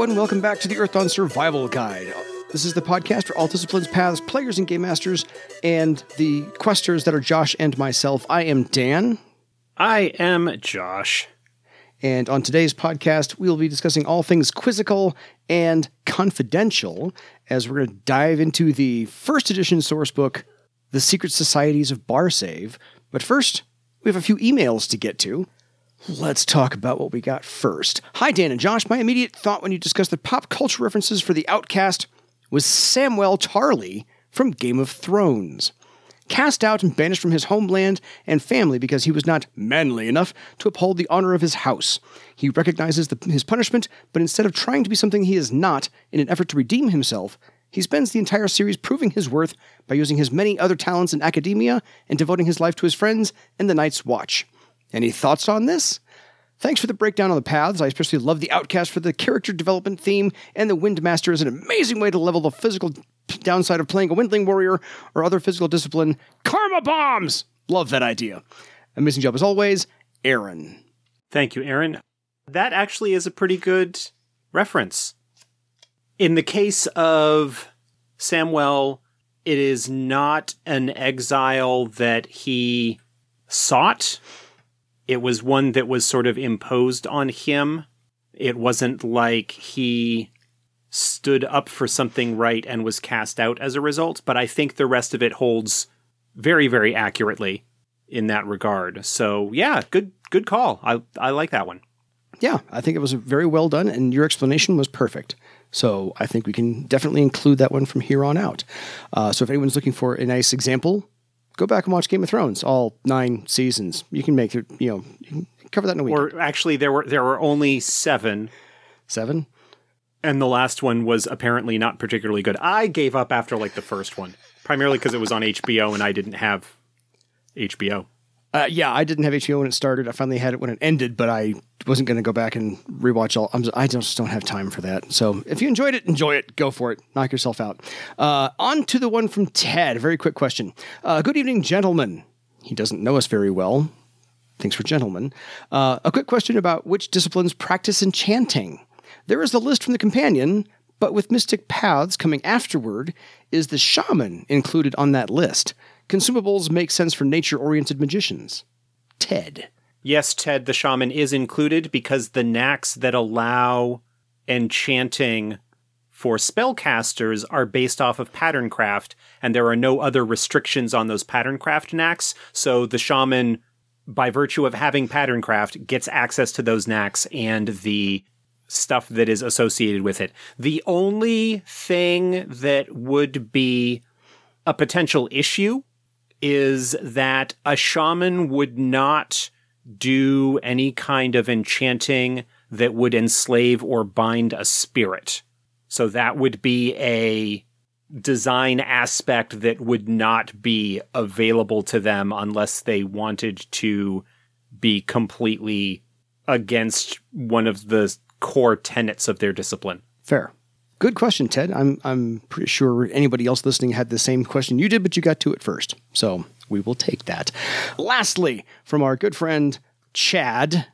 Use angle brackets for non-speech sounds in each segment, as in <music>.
everyone. Welcome back to the Earthdawn Survival Guide. This is the podcast for all disciplines, paths, players, and game masters, and the questers that are Josh and myself. I am Dan, I am Josh. and on today's podcast, we will be discussing all things quizzical and confidential as we're going to dive into the first edition source book, The Secret Societies of Barsaive. But first, we have a few emails to get to. Let's talk about what we got first. Hi, Dan and Josh. My immediate thought when you discussed the pop culture references for the Outcast was Samuel Tarly from Game of Thrones. Cast out and banished from his homeland and family because he was not manly enough to uphold the honor of his house. He recognizes the, his punishment, but instead of trying to be something he is not in an effort to redeem himself, he spends the entire series proving his worth by using his many other talents in academia and devoting his life to his friends and the Night's Watch. Any thoughts on this? Thanks for the breakdown on the paths. I especially love the Outcast for the character development theme, and the Windmaster is an amazing way to level the physical downside of playing a Windling Warrior or other physical discipline. Karma Bombs! Love that idea. Amazing job as always, Aaron. Thank you, Aaron. That actually is a pretty good reference. In the case of Samwell, it is not an exile that he sought. It was one that was sort of imposed on him. It wasn't like he stood up for something right and was cast out as a result, but I think the rest of it holds very, very accurately in that regard. So yeah, good good call. I I like that one. Yeah, I think it was very well done, and your explanation was perfect. So I think we can definitely include that one from here on out. Uh, so if anyone's looking for a nice example, go back and watch Game of Thrones, all nine seasons. You can make it, you know, you can cover that in a week. Or actually there were there were only 7 Seven? and the last one was apparently not particularly good. I gave up after like the first one, primarily because it was on HBO and I didn't have HBO. Uh, yeah, I didn't have HBO when it started. I finally had it when it ended, but I wasn't going to go back and rewatch all. I'm, I just don't have time for that. So if you enjoyed it, enjoy it. Go for it. Knock yourself out. Uh, on to the one from Ted. Very quick question. Uh, good evening, gentlemen. He doesn't know us very well. Thanks for gentlemen. Uh, a quick question about which disciplines practice enchanting. There is the list from the companion, but with Mystic Paths coming afterward, is the shaman included on that list? Consumables make sense for nature oriented magicians. Ted. Yes, Ted the shaman is included because the knacks that allow enchanting for spellcasters are based off of pattern-craft, and there are no other restrictions on those pattern-craft knacks. So the shaman, by virtue of having pattern-craft, gets access to those knacks and the stuff that is associated with it. The only thing that would be a potential issue is that a shaman would not do any kind of enchanting that would enslave or bind a spirit. So that would be a design aspect that would not be available to them unless they wanted to be completely against one of the core tenets of their discipline. Fair. Good question, Ted. I'm I'm pretty sure anybody else listening had the same question you did, but you got to it first. So we will take that. Lastly, from our good friend Chad.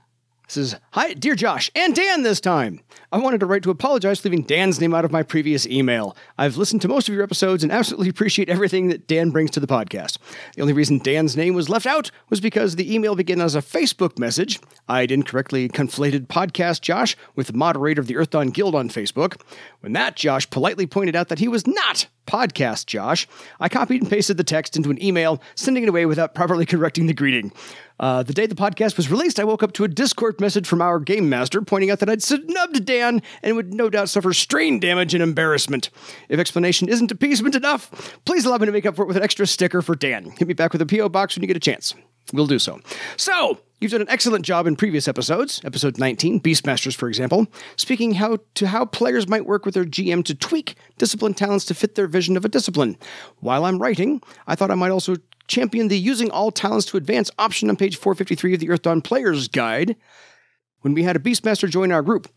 Says, Hi, dear Josh, and Dan this time. I wanted to write to apologize for leaving Dan's name out of my previous email. I've listened to most of your episodes and absolutely appreciate everything that Dan brings to the podcast. The only reason Dan's name was left out was because the email began as a Facebook message. I'd incorrectly conflated podcast Josh with the moderator of the Earthdawn Guild on Facebook. When that Josh politely pointed out that he was not podcast Josh, I copied and pasted the text into an email, sending it away without properly correcting the greeting. Uh, the day the podcast was released, I woke up to a Discord message from our game master pointing out that I'd snubbed Dan and would no doubt suffer strain damage and embarrassment. If explanation isn't appeasement enough, please allow me to make up for it with an extra sticker for Dan. Hit me back with a P.O. box when you get a chance. We'll do so. So, you've done an excellent job in previous episodes, episode 19, Beastmasters, for example, speaking how to how players might work with their GM to tweak discipline talents to fit their vision of a discipline. While I'm writing, I thought I might also champion the using all talents to advance option on page 453 of the Earthdawn Player's Guide. When we had a Beastmaster join our group,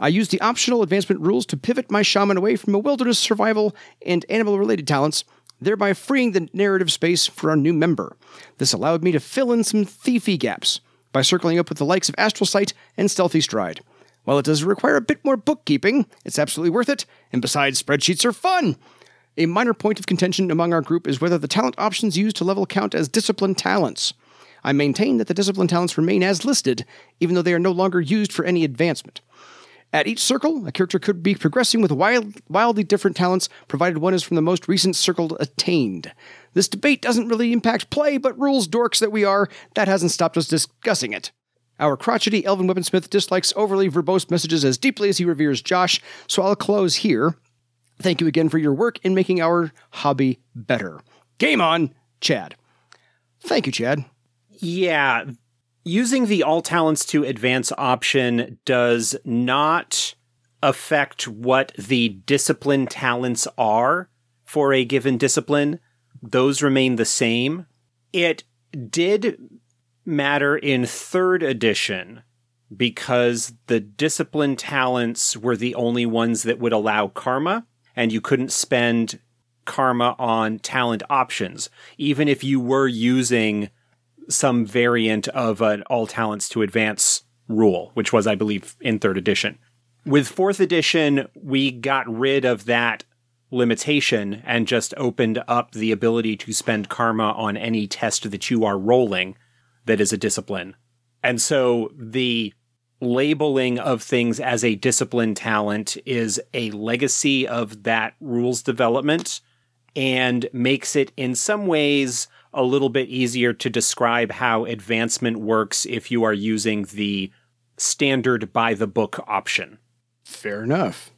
I used the optional advancement rules to pivot my shaman away from a wilderness survival and animal related talents, thereby freeing the narrative space for our new member. This allowed me to fill in some thiefy gaps by circling up with the likes of Astral Sight and Stealthy Stride. While it does require a bit more bookkeeping, it's absolutely worth it, and besides, spreadsheets are fun. A minor point of contention among our group is whether the talent options used to level count as discipline talents. I maintain that the discipline talents remain as listed, even though they are no longer used for any advancement. At each circle, a character could be progressing with wild, wildly different talents, provided one is from the most recent circle attained. This debate doesn't really impact play, but rules dorks that we are, that hasn't stopped us discussing it. Our crotchety Elven Weaponsmith dislikes overly verbose messages as deeply as he reveres Josh, so I'll close here. Thank you again for your work in making our hobby better. Game on, Chad. Thank you, Chad. Yeah, using the all talents to advance option does not affect what the discipline talents are for a given discipline. Those remain the same. It did matter in third edition because the discipline talents were the only ones that would allow karma, and you couldn't spend karma on talent options, even if you were using some variant of an all talents to advance rule, which was, I believe, in third edition. With fourth edition, we got rid of that limitation and just opened up the ability to spend karma on any test that you are rolling that is a discipline. And so the labeling of things as a discipline talent is a legacy of that rules development and makes it in some ways a little bit easier to describe how advancement works if you are using the standard by the book option. Fair enough.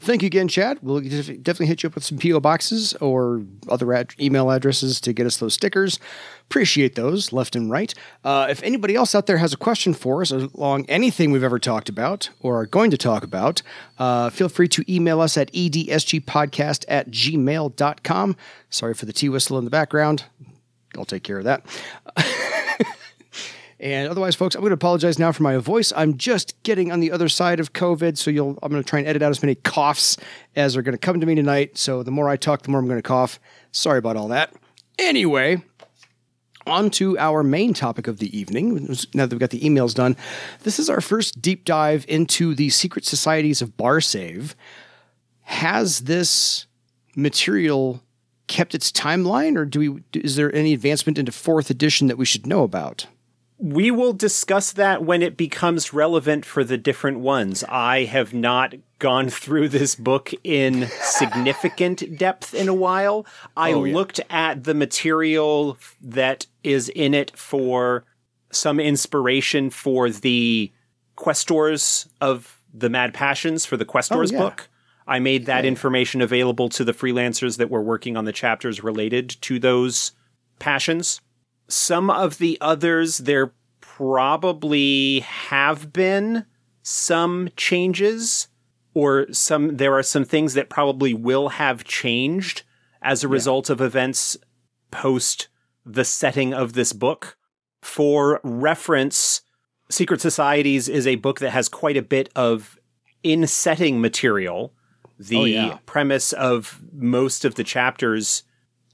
Thank you again, Chad. We'll definitely hit you up with some PO boxes or other ad- email addresses to get us those stickers. Appreciate those left and right. Uh, if anybody else out there has a question for us along anything we've ever talked about or are going to talk about, uh, feel free to email us at edsgpodcast at gmail.com. Sorry for the tea whistle in the background. I'll take care of that. and otherwise, folks, I'm going to apologize now for my voice. I'm just getting on the other side of COVID, so you'll. I'm going to try and edit out as many coughs as are going to come to me tonight. So the more I talk, the more I'm going to cough. Sorry about all that. Anyway, on to our main topic of the evening. Now that we've got the emails done, this is our first deep dive into the secret societies of Barsaive. Has this material kept its timeline, or do we? Is there any advancement into fourth edition that we should know about? We will discuss that when it becomes relevant for the different ones. I have not gone through this book in significant <laughs> depth in a while. I oh, yeah. looked at the material that is in it for some inspiration for the Questors of the Mad Passions for the Questors oh, yeah. book. I made that information available to the freelancers that were working on the chapters related to those passions. Some of the others, there probably have been some changes, or some there are some things that probably will have changed as a result yeah. of events post the setting of this book. For reference, Secret Societies is a book that has quite a bit of in setting material the oh, yeah. premise of most of the chapters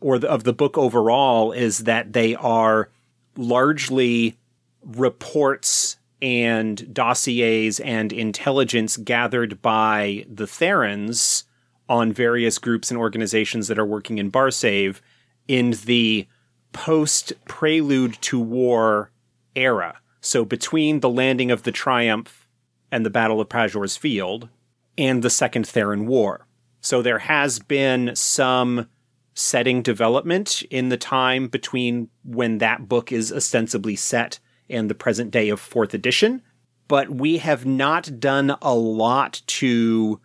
or the, of the book overall is that they are largely reports and dossiers and intelligence gathered by the Therans on various groups and organizations that are working in Barsaive in the post prelude to war era. So between the landing of the Triumph and the Battle of Prajor's Field, and the Second Theran War. So there has been some setting development in the time between when that book is ostensibly set and the present day of fourth edition, but we have not done a lot to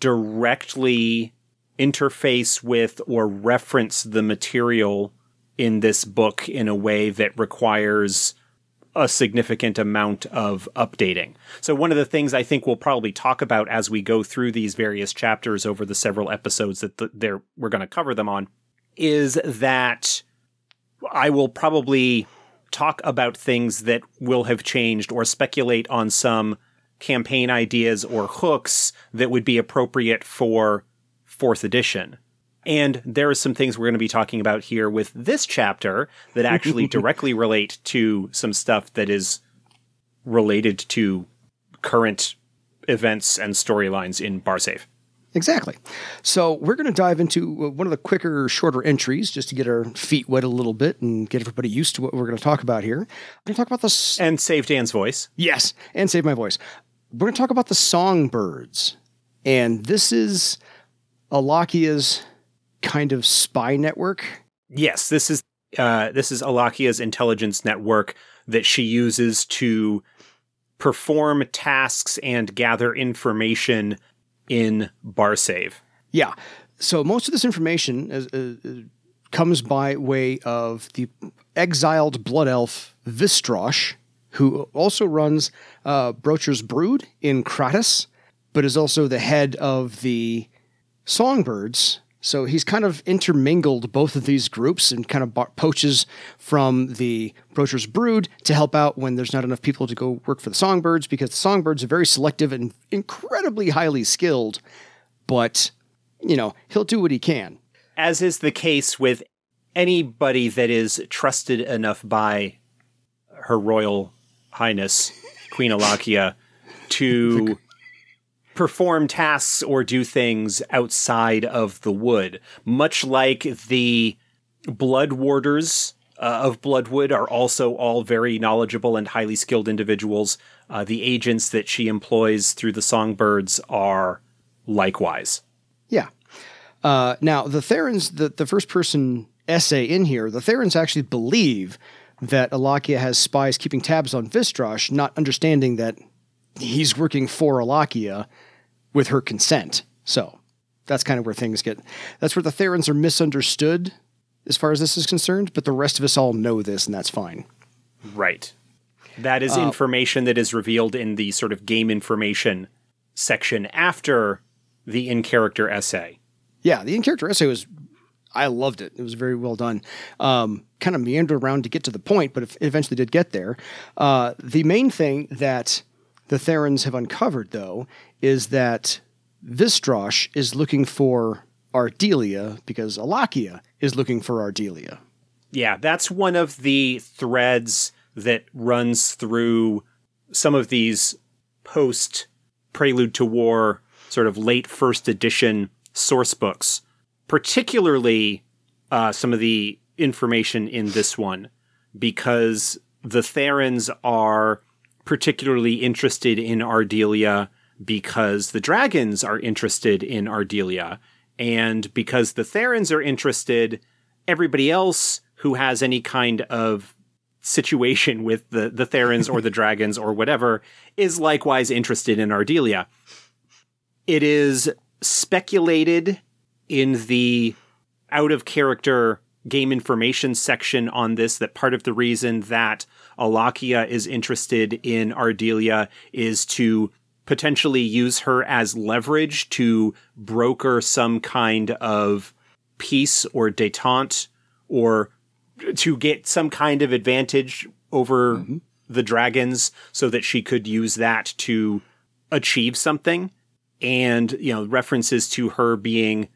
directly interface with or reference the material in this book in a way that requires a significant amount of updating. So, one of the things I think we'll probably talk about as we go through these various chapters over the several episodes that the, we're going to cover them on is that I will probably talk about things that will have changed or speculate on some campaign ideas or hooks that would be appropriate for fourth edition. And there are some things we're going to be talking about here with this chapter that actually <laughs> directly relate to some stuff that is related to current events and storylines in Barsaive. Exactly. So we're going to dive into uh, one of the quicker, shorter entries just to get our feet wet a little bit and get everybody used to what we're going to talk about here. We're going to talk about the s- And save Dan's voice. yes, and save my voice. We're going to talk about the songbirds, and this is Alachia's kind of spy network. Yes, this is uh, this is Alachia's intelligence network that she uses to perform tasks and gather information in Barsaive. Yeah. So most of this information is, uh, comes by way of the exiled blood elf Vistrosh, who also runs uh, Brocher's Brood in Kratas, but is also the head of the Songbirds. So he's kind of intermingled both of these groups and kind of poaches from the Brocher's Brood to help out when there's not enough people to go work for the Songbirds because the Songbirds are very selective and incredibly highly skilled, but you know, he'll do what he can. As is the case with anybody that is trusted enough by Her Royal Highness Queen Alachia <laughs> to perform tasks or do things outside of the wood, much like the blood warders uh, of Bloodwood are also all very knowledgeable and highly skilled individuals. Uh, the agents that she employs through the songbirds are likewise. Yeah. Uh, now, the Therans, the, the first person essay in here, the Therans actually believe that Alachia has spies keeping tabs on Vistrosh, not understanding that he's working for Alachia with her consent. So that's kind of where things get. That's where the Therans are misunderstood as far as this is concerned, but the rest of us all know this, and that's fine. Right. That is information that is revealed in the sort of game information section after the in character essay. Yeah, the in character essay was. I loved it. It was very well done. Um, kind of meandered around to get to the point, but it eventually did get there. Uh, the main thing that the Therans have uncovered, though, is that Vistrosh is looking for Aardelea because Alachia is looking for Aardelea. Yeah, that's one of the threads that runs through some of these post Prelude to War, sort of late first edition source books, particularly uh, some of the information in this one, because the Therans are particularly interested in Aardelea because the dragons are interested in Aardelea, and because the Therans are interested, everybody else who has any kind of situation with the, the Therans or the <laughs> dragons or whatever is likewise interested in Ardelia. It is speculated in the out of character game information section on this that part of the reason that Alachia is interested in Aardelea is to potentially use her as leverage to broker some kind of peace or detente or to get some kind of advantage over mm-hmm. the dragons so that she could use that to achieve something. And you know references to her being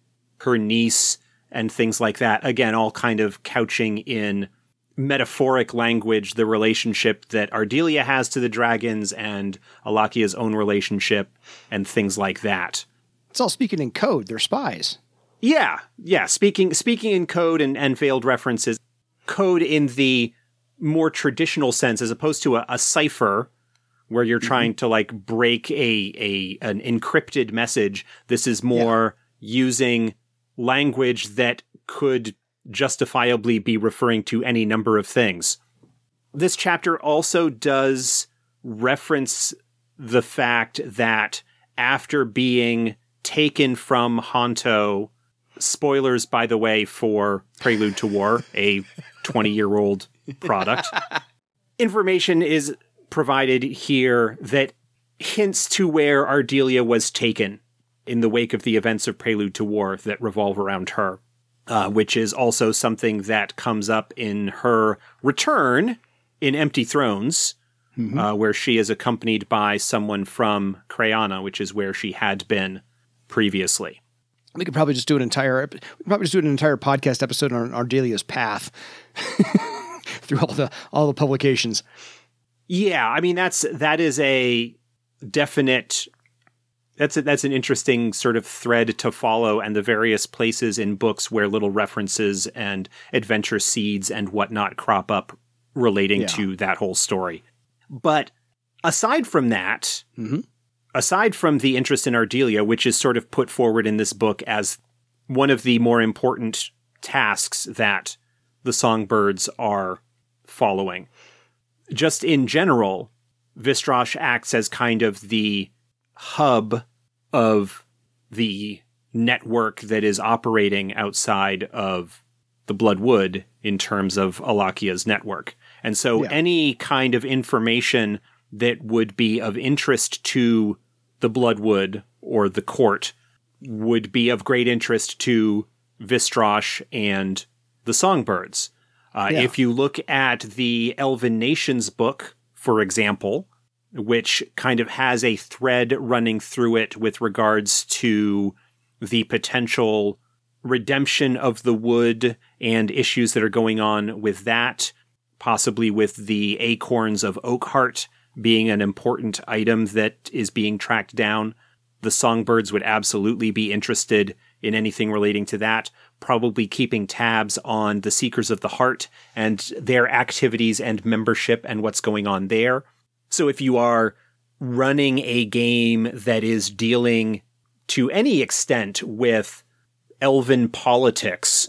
her niece and things like that again all kind of couching in metaphoric language the relationship that Aardelea has to the dragons and Alachia's own relationship and things like that. It's all speaking in code. They're spies. Yeah, yeah. Speaking speaking in code and, and veiled references, code in the more traditional sense, as opposed to a, a cipher where you're mm-hmm. trying to like break a a an encrypted message. This is more using language that could justifiably be referring to any number of things. This chapter also does reference the fact that after being taken from Honto, spoilers, by the way, for Prelude to War, a 20 year old product, <laughs> information is provided here that hints to where Aardelea was taken in the wake of the events of Prelude to War that revolve around her, uh, which is also something that comes up in her return in Empty Thrones, uh, where she is accompanied by someone from Crayana, which is where she had been previously. We could probably just do an entire probably just do an entire podcast episode on Aardelea's path <laughs> through all the all the publications. Yeah, I mean that's that is a definite that's a, that's an interesting sort of thread to follow, and the various places in books where little references and adventure seeds and whatnot crop up relating Yeah. to that whole story. But aside from that, Mhm. aside from the interest in Aardelea, which is sort of put forward in this book as one of the more important tasks that the songbirds are following, just in general, Vistrosh acts as kind of the hub of the network that is operating outside of the Bloodwood in terms of Alachia's network. And so Yeah. any kind of information that would be of interest to the Bloodwood or the court would be of great interest to Vistrosh and the Songbirds. Uh, Yeah. If you look at the Elven Nations book, for example, which kind of has a thread running through it with regards to the potential redemption of the wood and issues that are going on with that, possibly with the acorns of Oakheart being an important item that is being tracked down. The songbirds would absolutely be interested in anything relating to that, probably keeping tabs on the Seekers of the Heart and their activities and membership and what's going on there. So if you are running a game that is dealing to any extent with elven politics,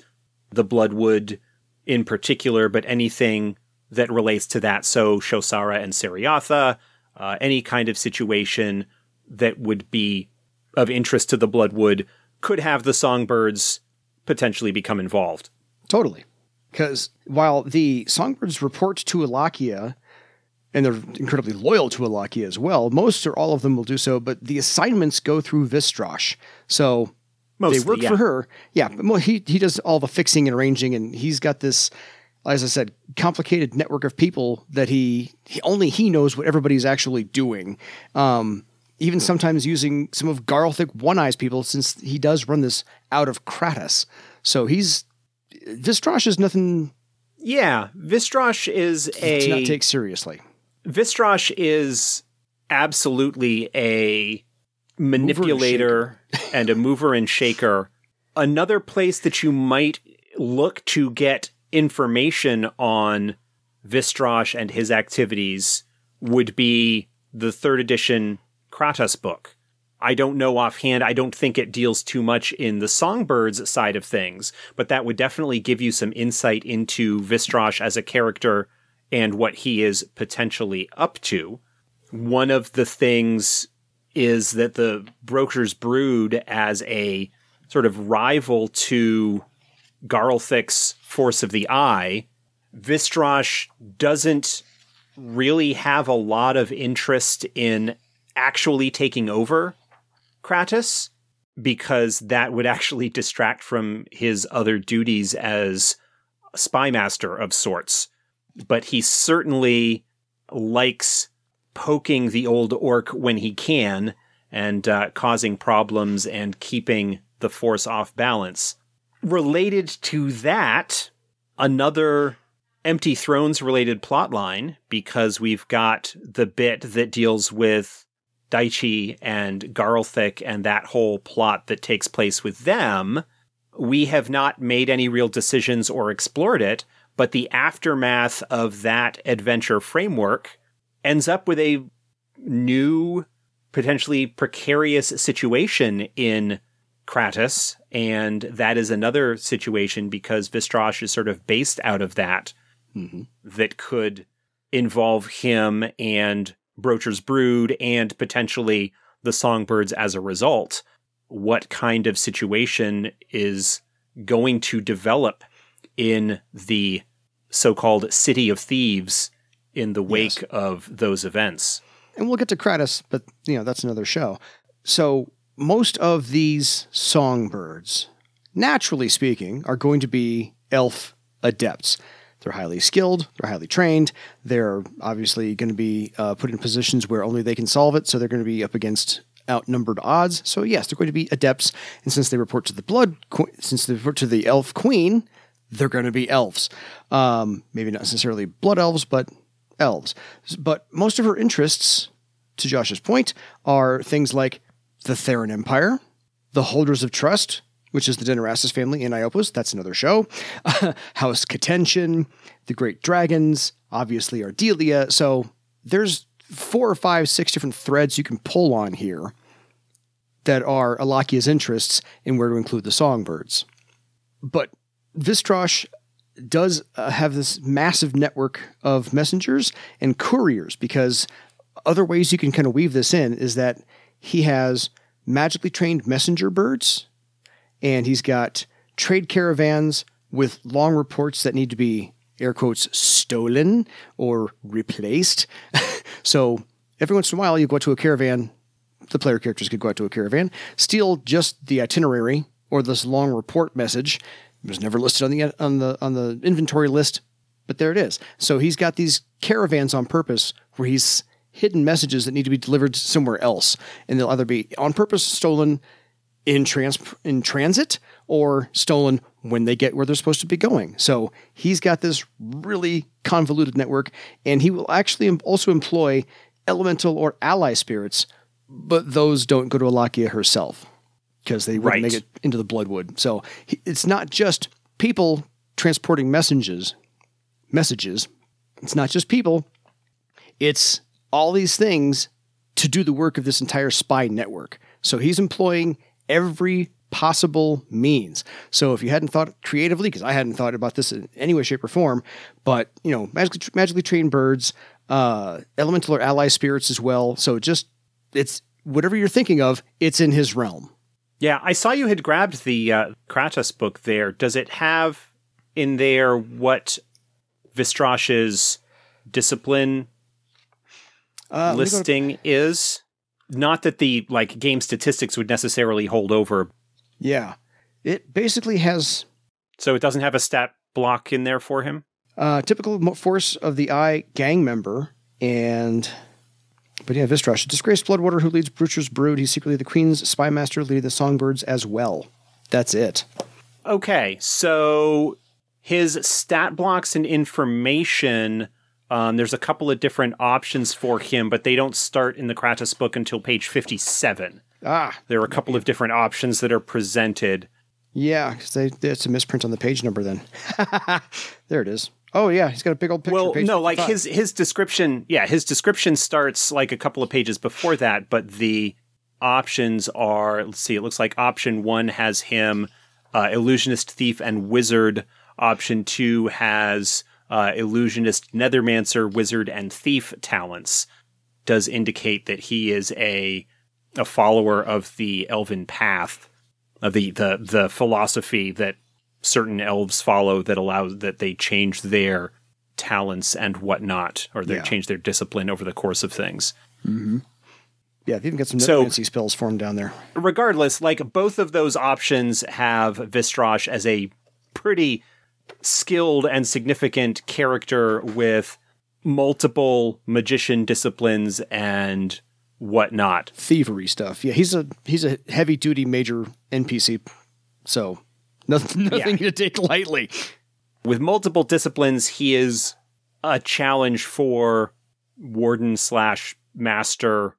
the Bloodwood in particular, but anything that relates to that, so Shosara and Sereatha, uh, any kind of situation that would be of interest to the Bloodwood could have the songbirds potentially become involved. Totally. Because while the songbirds report to Alachia, and they're incredibly loyal to Alachia as well, most or all of them will do so, but the assignments go through Vistrosh. So Mostly, they work yeah. for her. Yeah, but he he does all the fixing and arranging, and he's got this, as I said, complicated network of people that he, he only he knows what everybody's actually doing. Um, even sometimes using some of Garlthik One Eye's people, since he does run this out of Kratas. So he's Vistrosh is nothing Yeah, Vistrosh is to not take seriously. Vistrosh is absolutely a manipulator and a mover and shaker. Another place that you might look to get information on Vistrosh and his activities would be the third edition Kratas book. I don't know offhand. I don't think it deals too much in the Songbirds side of things, but that would definitely give you some insight into Vistrosh as a character and what he is potentially up to. One of the things is that the Brocher's Brood, as a sort of rival to Garlthik's Force of the Eye, Vistrosh doesn't really have a lot of interest in actually taking over Kratas because that would actually distract from his other duties as a spy master of sorts. But he certainly likes poking the old orc when he can and uh, causing problems and keeping the force off balance. Related to that, another Empty Thrones related plotline, because we've got the bit that deals with Daichi and Garlthik and that whole plot that takes place with them. We have not made any real decisions or explored it, but the aftermath of that adventure framework ends up with a new, potentially precarious situation in Kratas, and that is another situation because Vistrosh is sort of based out of that mm-hmm. that could involve him and Brocher's Brood and potentially the Songbirds as a result. What kind of situation is going to develop in the so called City of Thieves in the wake of those events? and we'll get to Kratas, but you know that's another show. So most of these songbirds, naturally speaking, are going to be elf adepts. They're highly skilled, they're highly trained, they're obviously going to be uh, put in positions where only they can solve it, so they're going to be up against outnumbered odds. So yes, they're going to be adepts, and since they report to the blood, since they report to the elf queen, they're going to be elves. Um, maybe not necessarily blood elves, but elves. But most of her interests, to Josh's point, are things like the Theran Empire, the Holders of Trust, which is the Denairastas family in Iopos. That's another show. <laughs> House K'tenshin, the Great Dragons, obviously Aardelea. So there's four or five, six different threads you can pull on here that are Alachia's interests and where to include the songbirds. But Vistrosh does uh, have this massive network of messengers and couriers because other ways you can kind of weave this in is that he has magically trained messenger birds and he's got trade caravans with long reports that need to be air quotes stolen or replaced. <laughs> so every once in a while you go out to a caravan, the player characters could go out to a caravan, steal just the itinerary or this long report message. It was never listed on the on the on the inventory list, but there it is. So he's got these caravans on purpose where he's hidden messages that need to be delivered somewhere else, and they'll either be on purpose stolen in trans in transit or stolen when they get where they're supposed to be going. So he's got this really convoluted network, and he will actually also employ elemental or ally spirits, but those don't go to Alachia herself because they wouldn't Right. make it into the Bloodwood. So it's not just people transporting messages, messages. It's not just people. It's all these things to do the work of this entire spy network. So he's employing every possible means. So if you hadn't thought creatively, because I hadn't thought about this in any way, shape, or form, but you know, magically, magically trained birds, uh, elemental or ally spirits as well. So just it's whatever you're thinking of, it's in his realm. Yeah, I saw you had grabbed the uh, Kratas book there. Does it have in there what Vistrosh's discipline Uh, go to- listing is? Not that the like game statistics would necessarily hold over, yeah, it basically has so it doesn't have a stat block in there for him. Uh, typical force of the eye gang member, and but yeah, Vistrosh, a disgraced Blood Warder who leads Brocher's brood. He's secretly the Queen's spy master, leading the Songbirds as well. That's it. Okay, so his stat blocks and information. Um, there's a couple of different options for him, but they don't start in the Kratas book until page 57. Ah, There are a couple of different options that are presented. yeah, because they, it's a misprint on the page number. Then <laughs> there it is. Oh yeah, he's got a big old picture. Well, page no, like 55. his his description, yeah, his description starts like a couple of pages before that, but the options are let's see, it looks like option 1 has him uh, illusionist, thief and wizard. Option 2 has uh, illusionist, nethermancer, wizard and thief talents. Does indicate that he is a a follower of the elven path, of the the the philosophy that certain elves follow that allows that they change their talents and whatnot, or they Yeah. change their discipline over the course of things. Mm-hmm. yeah, they've even got some So- fancy spells formed down there. Regardless, like both of those options have Vistrosh as a pretty skilled and significant character with multiple magician disciplines and whatnot. Thievery stuff. Yeah, he's a he's a heavy duty major NPC, so <laughs> nothing nothing to take lightly. with multiple disciplines, he is a challenge for warden slash master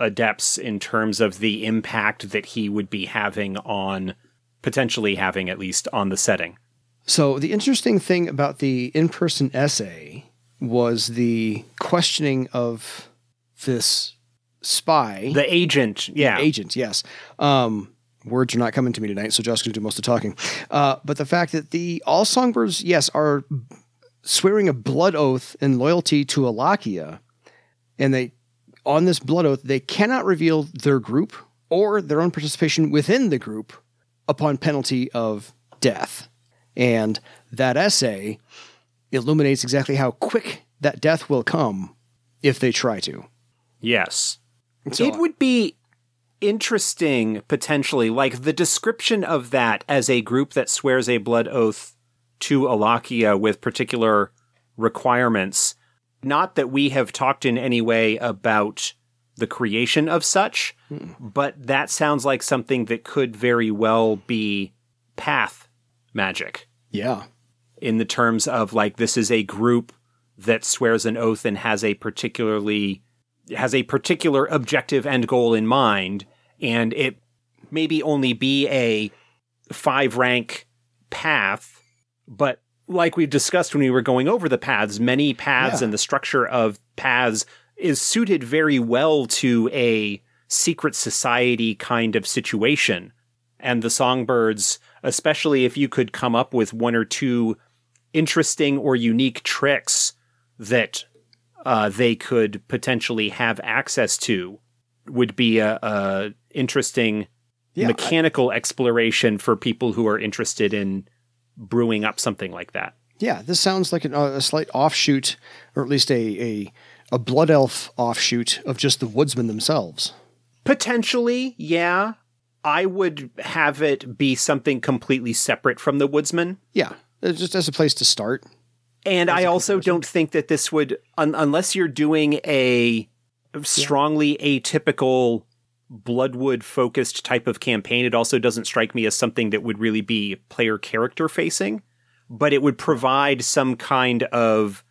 adepts in terms of the impact that he would be having on potentially having at least on the setting. So the interesting thing about the in-person essay was the questioning of this spy, The agent, yeah. agent. Yes, um, words are not coming to me tonight, so Josh can do most of the talking. Uh, but the fact that the all songbirds, yes, are swearing a blood oath in loyalty to Alachia, and they on this blood oath they cannot reveal their group or their own participation within the group upon penalty of death. And that essay illuminates exactly how quick that death will come if they try to. Yes. So- it would be interesting potentially like the description of that as a group that swears a blood oath to Alachia with particular requirements. Not that we have talked in any way about the creation of such hmm. but that sounds like something that could very well be path magic. Yeah. in the terms of like this is a group that swears an oath and has a particularly has a particular objective and goal in mind and it maybe only be a five rank path, but like we've discussed when we were going over the paths, many paths Yeah. and the structure of paths is suited very well to a secret society kind of situation. And the songbirds, especially if you could come up with one or two interesting or unique tricks that uh, they could potentially have access to, would be a, a interesting Yeah, I- mechanical exploration for people who are interested in brewing up something like that. Yeah, this sounds like an, uh, a slight offshoot, or at least a, a a blood elf offshoot of just the woodsmen themselves. Potentially, yeah. I would have it be something completely separate from the woodsman. Yeah, uh, just as a place to start. And I also don't think that this would, un- unless you're doing a strongly atypical Bloodwood focused type of campaign, it also doesn't strike me as something that would really be player character facing, but it would provide some kind of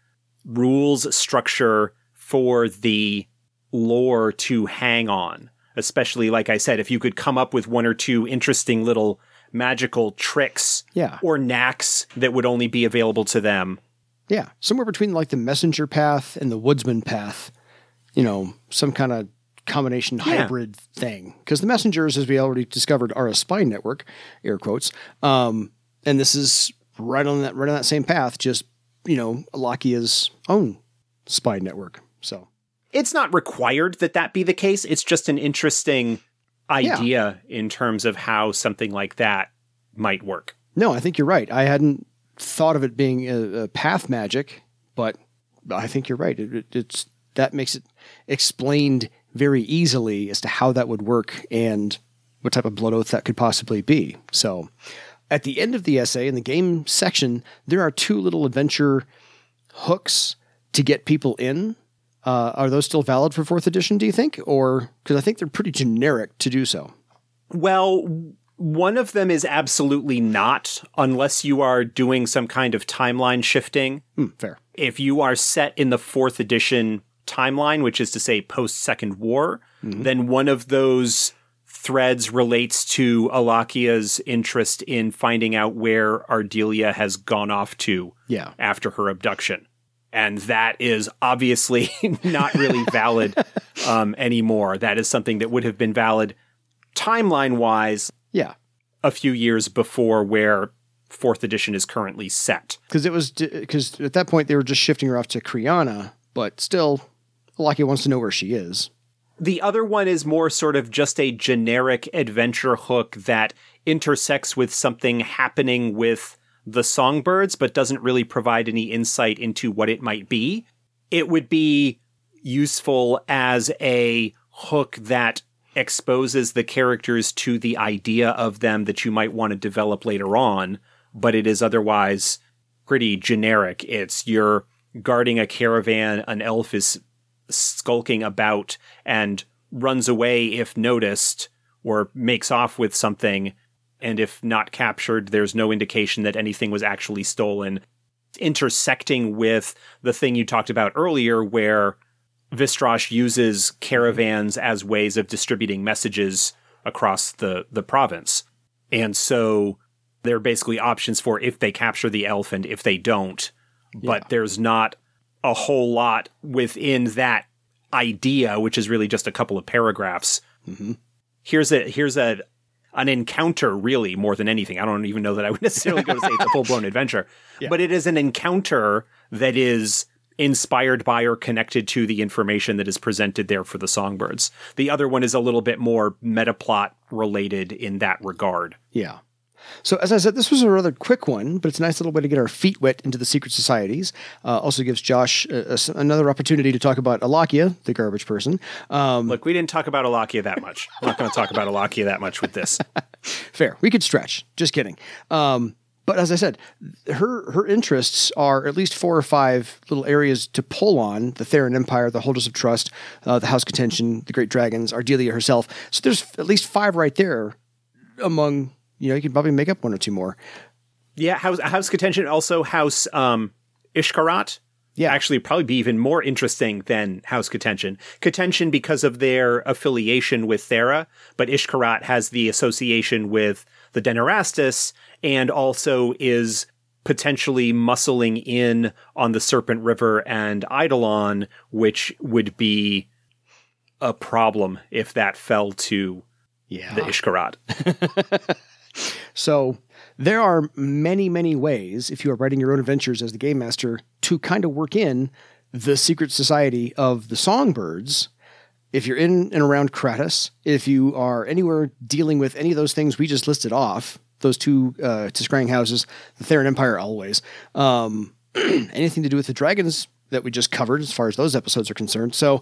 rules structure for the lore to hang on. Especially, like I said, if you could come up with one or two interesting little magical tricks Yeah, or knacks that would only be available to them. Yeah, somewhere between like the messenger path and the woodsman path. You know, some kind of combination Yeah. hybrid thing. Because the messengers, as we already discovered, are a spy network, air quotes. Um, and this is right on that right on that same path. Just you know, Alachia's own spy network. So it's not required that that be the case. It's just an interesting idea in terms of how something like that might work. No, I think you're right. I hadn't thought of it being a, a path magic, but I think you're right. It, it- it's that makes it explained very easily as to how that would work and what type of blood oath that could possibly be. So, at the end of the essay in the game section, there are two little adventure hooks to get people in. Uh, are those still valid for fourth edition? Do you think, or because I think they're pretty generic to do so? Well, one of them is absolutely not, unless you are doing some kind of timeline shifting. Hmm, fair. If you are set in the fourth edition timeline, which is to say post Second War, then one of those threads relates to Alachia's interest in finding out where Aardelea has gone off to Yeah. after her abduction. And that is obviously <laughs> not really valid <laughs> um, anymore. That is something that would have been valid timeline wise Yeah. a few years before where fourth edition is currently set. because it was because at that point they were just shifting her off to Kriana, but still, Alachia wants to know where she is. The other one is more sort of just a generic adventure hook that intersects with something happening with the songbirds, but doesn't really provide any insight into what it might be. It would be useful as a hook that exposes the characters to the idea of them that you might want to develop later on, but it is otherwise pretty generic. It's you're guarding a caravan, an elf is skulking about and runs away if noticed or makes off with something. And if not captured, there's no indication that anything was actually stolen. Intersecting with the thing you talked about earlier, where Vistrosh uses caravans as ways of distributing messages across the, the province. And so there are basically options for if they capture the elf and if they don't. But there's not a whole lot within that idea, which is really just a couple of paragraphs. Mm-hmm. Here's a here's a an encounter, really more than anything. I don't even know that I would <laughs> necessarily go to say it's a full blown <laughs> adventure, but it is an encounter that is inspired by or connected to the information that is presented there for the songbirds. The other one is a little bit more meta plot related in that regard. Yeah. So as I said, this was a rather quick one, but it's a nice little way to get our feet wet into the secret societies. Uh, also gives Josh uh, uh, s- another opportunity to talk about Alachia, the garbage person. Um, Look, we didn't talk about Alachia that much. I'm not going to talk about Alachia that much with this. <laughs> fair, we could stretch. Just kidding. Um, but as I said, her her interests are at least four or five little areas to pull on: the Theran Empire, the Holders of Trust, uh, the House K'tenshin, the Great Dragons, Aardelea herself. So there's at least five right there. Among you know, you can probably make up one or two more. Yeah, House, House K'tenshin, also House um, Ishkarat. Yeah. Actually, probably be even more interesting than House K'tenshin. K'tenshin because of their affiliation with Thera, but Ishkarat has the association with the Denairastas and also is potentially muscling in on the Serpent River and Eidolon, which would be a problem if that fell to Yeah. the Ishkarat. <laughs> <laughs> So there are many, many ways, if you are writing your own adventures as the game master, to kind of work in the secret society of the songbirds. If you're in and around Kratas, if you are anywhere dealing with any of those things we just listed off, those two uh, houses, the Theran Empire always, um, <clears throat> anything to do with the dragons that we just covered as far as those episodes are concerned. So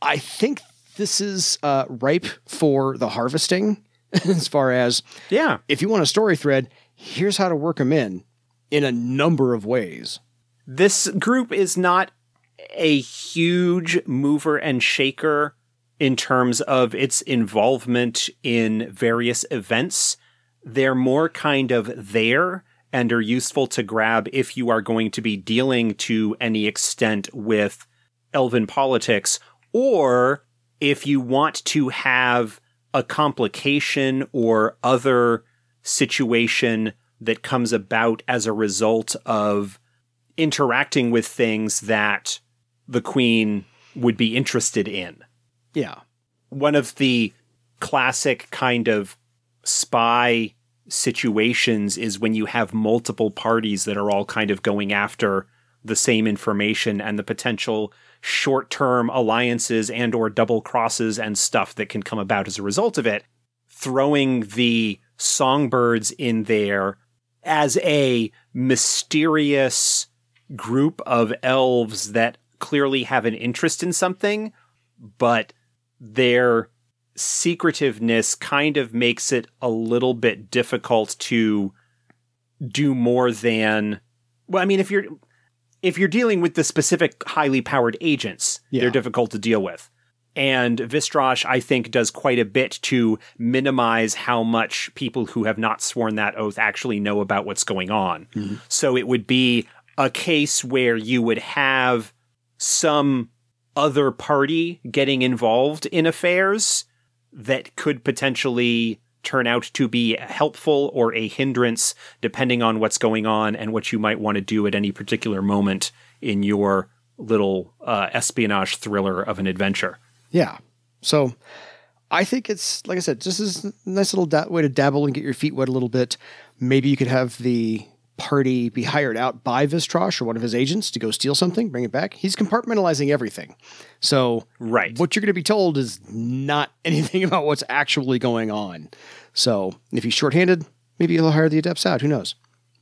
I think this is uh, ripe for the harvesting <laughs> as far as Yeah. if you want a story thread, here's how to work them in in a number of ways. this group is not a huge mover and shaker in terms of its involvement in various events. They're more kind of there and are useful to grab if you are going to be dealing to any extent with elven politics, or if you want to have a complication or other situation that comes about as a result of interacting with things that the queen would be interested in. Yeah. One of the classic kind of spy situations is when you have multiple parties that are all kind of going after the same information and the potential short-term alliances and or double crosses and stuff that can come about as a result of it throwing the songbirds in there as a mysterious group of elves that clearly have an interest in something, but their secretiveness kind of makes it a little bit difficult to do more than well, I mean, if you're if you're dealing with the specific highly powered agents, Yeah. they're difficult to deal with. And Vistrosh, I think, does quite a bit to minimize how much people who have not sworn that oath actually know about what's going on. Mm-hmm. So it would be a case where you would have some other party getting involved in affairs that could potentially turn out to be helpful or a hindrance, depending on what's going on and what you might want to do at any particular moment in your little uh, espionage thriller of an adventure. Yeah. So I think it's, like I said, this is a nice little da- way to dabble and get your feet wet a little bit. Maybe you could have the party be hired out by Vistrosh or one of his agents to go steal something, bring it back. He's compartmentalizing everything. So Right. what you're going to be told is not <laughs> anything about what's actually going on. So if he's shorthanded, maybe he'll hire the adepts out. Who knows?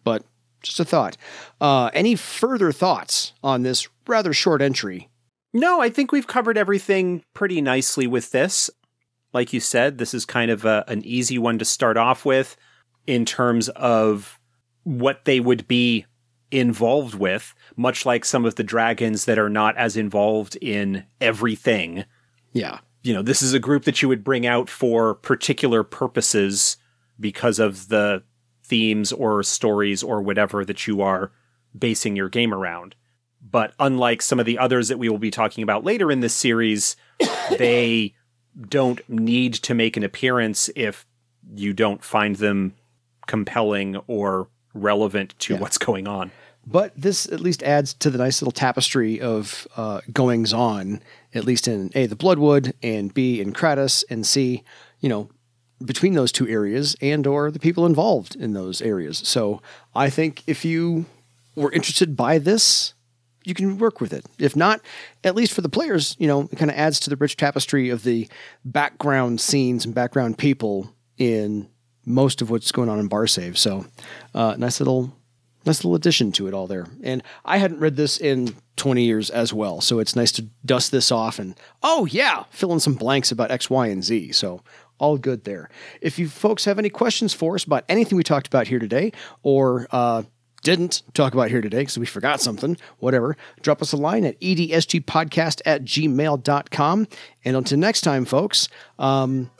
But just a thought. Uh, any further thoughts on this rather short entry? No, I think we've covered everything pretty nicely with this. Like you said, this is kind of a, an easy one to start off with in terms of what they would be involved with, much like some of the dragons that are not as involved in everything. Yeah. You know, this is a group that you would bring out for particular purposes because of the themes or stories or whatever that you are basing your game around. But unlike some of the others that we will be talking about later in this series, <coughs> they don't need to make an appearance if you don't find them compelling or relevant to what's going on. But this at least adds to the nice little tapestry of uh, goings on, at least in A, the Bloodwood, and B, in Kratas, and C, you know, between those two areas and or the people involved in those areas. So I think if you were interested by this, you can work with it. If not, at least for the players, you know, it kind of adds to the rich tapestry of the background scenes and background people in most of what's going on in Barsaive. So, uh, nice little, nice little addition to it all there. And I hadn't read this in 20 years as well, so it's nice to dust this off and oh yeah, fill in some blanks about X, Y, and Z. So all good there. If you folks have any questions for us about anything we talked about here today, or uh, didn't talk about here today because we forgot something, whatever, drop us a line at edsgpodcast at gmail.com. And until next time, folks, um,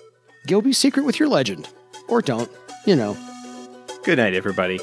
go be secret with your legend. Or don't, you know. Good night, everybody.